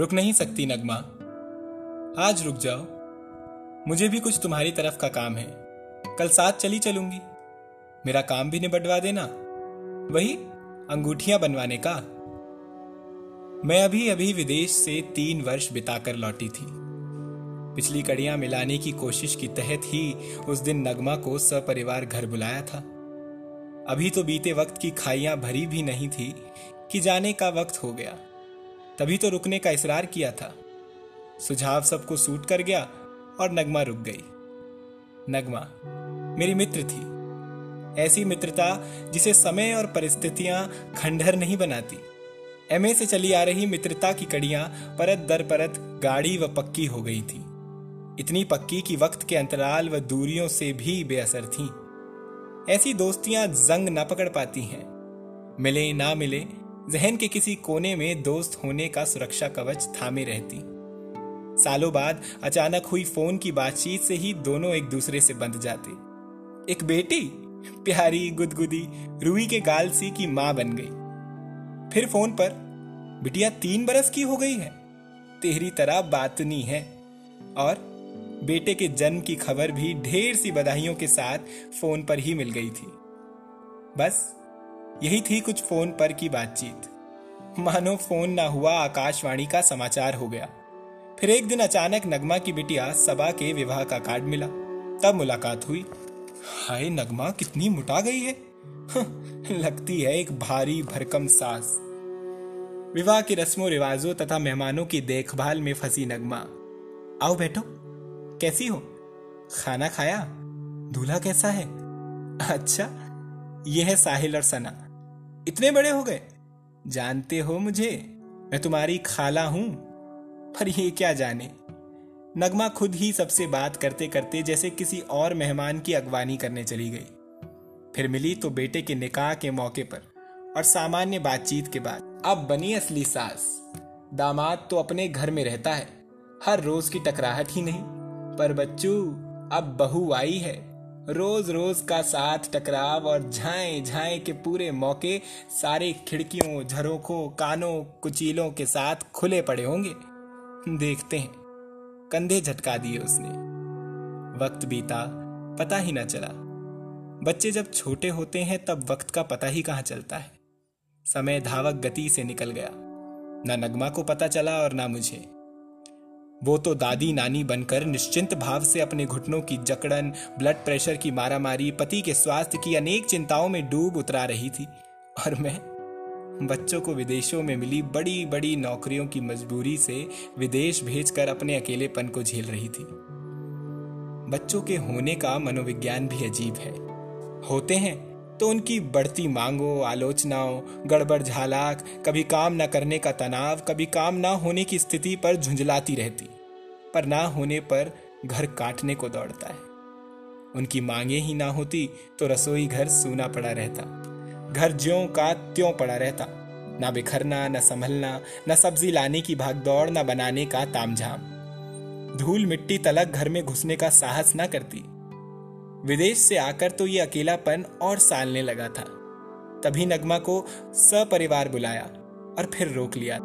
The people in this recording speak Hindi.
रुक नहीं सकती नगमा। आज रुक जाओ। मुझे भी कुछ तुम्हारी तरफ़ का काम है। कल साथ चली चलूँगी। मेरा काम भी निबटवा देना। वही, अंगूठियाँ बनवाने का। मैं अभी अभी विदेश से तीन वर्ष बिताकर लौटी थी। पिछली कड़ियाँ मिलाने की कोशिश की तहत ही उस दिन नगमा को सपरिवार घर बुलाया था। अभी तो बीते वक्त की खाइयाँ भरी भी नहीं थी कि जाने का वक्त हो गया। तभी तो रुकने का इसरार किया था। सुझाव सबको सूट कर गया और नगमा रुक गई। नगमा, मेरी मित्र थी। ऐसी मित्रता जिसे समय और परिस्थितियाँ खंडहर नहीं बनाती। एमए से चली आ रही मित्रता की कड़ियाँ परत दर परत गाढ़ी व पक्की हो गई थी। इतनी पक्की कि वक्त के अंतराल व दूरियों से भी बेअसर थीं। ऐसी दोस्तियाँ जंग ना पकड़ पाती हैं। मिले ना मिले जहन के किसी कोने में दोस्त होने का सुरक्षा कवच थामे रहती। सालों बाद अचानक हुई फ़ोन की बातचीत से ही दोनों एक दूसरे से बंध जाते। एक बेटी? प्यारी, गुदगुदी, रुई के गाल सी की माँ बन गई। फिर फ़ोन पर, बिटिया, तीन बरस की हो गई है। तेरी तरह बातनी है। और बेटे के जन्म की खबर भी ढेर सी बधाइयों के साथ फ़ोन पर ही मिल गई थी। बस यही थी कुछ फ़ोन पर की बातचीत। मानो फ़ोन ना हुआ, आकाशवाणी का समाचार हो गया। फिर एक दिन अचानक नगमा की बिटिया सबा के विवाह का कार्ड मिला। तब मुलाकात हुई। हाय नगमा, कितनी मुटा गई है, लगती है एक भारी भरकम सास। विवाह की रस्मों, रिवाजों तथा मेहमानों की देखभाल में फंसी नगमा। आओ बैठो। कैसी हो? खाना खाया? दूल्हा कैसा है? अच्छा यह है साहिल और सना। इतने बड़े हो गए। जानते हो मुझे, मैं तुम्हारी खाला हूँ, पर ये क्या जाने? नगमा खुद ही सबसे बात करते करते जैसे किसी और मेहमान की अगवानी करने चली गई। फिर मिली तो बेटे के निकाह के मौके पर और सामान्य बातचीत के बाद। अब बनी असली सास। दामाद तो अपने घर में रहता है। हर रोज की टकराहट ही नहीं। पर बच्चू, अब बहू आई है। रोज रोज का साथ टकराव और झाए झाए के पूरे मौके सारे खिड़कियों, झरोखों, कानों, कुचीलों के साथ खुले पड़े होंगे। देखते हैं। कंधे झटका दिए उसने। वक्त बीता, पता ही ना चला। बच्चे जब छोटे होते हैं, तब वक्त का पता ही कहाँ चलता है। समय धावक गति से निकल गया। ना नगमा को पता चला और ना मुझे। वो तो दादी नानी बनकर निश्चिंत भाव से अपने घुटनों की जकड़न ब्लड प्रेशर की मारामारी, पति के स्वास्थ्य की अनेक चिंताओं में डूब उतरा रही थी। और मैं बच्चों को विदेशों में मिली बड़ी बड़ी नौकरियों की मजबूरी से विदेश भेजकर अपने अकेलेपन को झेल रही थी। बच्चों के होने का मनोविज्ञान भी अजीब है। होते हैं तो उनकी बढ़ती मांगों, आलोचनाओं, गड़बड़ झालाक, कभी काम न करने का तनाव, कभी काम ना होने की स्थिति पर झुंझलाती रहती। पर ना होने पर घर काटने को दौड़ता है। उनकी मांगे ही ना होती तो रसोई घर सूना पड़ा रहता। घर ज्यों का त्यों पड़ा रहता। ना बिखरना, ना संभलना, न सब्ज़ी लाने की भागदौड़ ना बनाने का तामझाम। धूल मिट्टी तलक घर में घुसने का साहस ना करती। विदेश से आकर तो ये अकेलापन और सालने लगा था। तभी नगमा को सपरिवार बुलाया और फिर रोक लिया।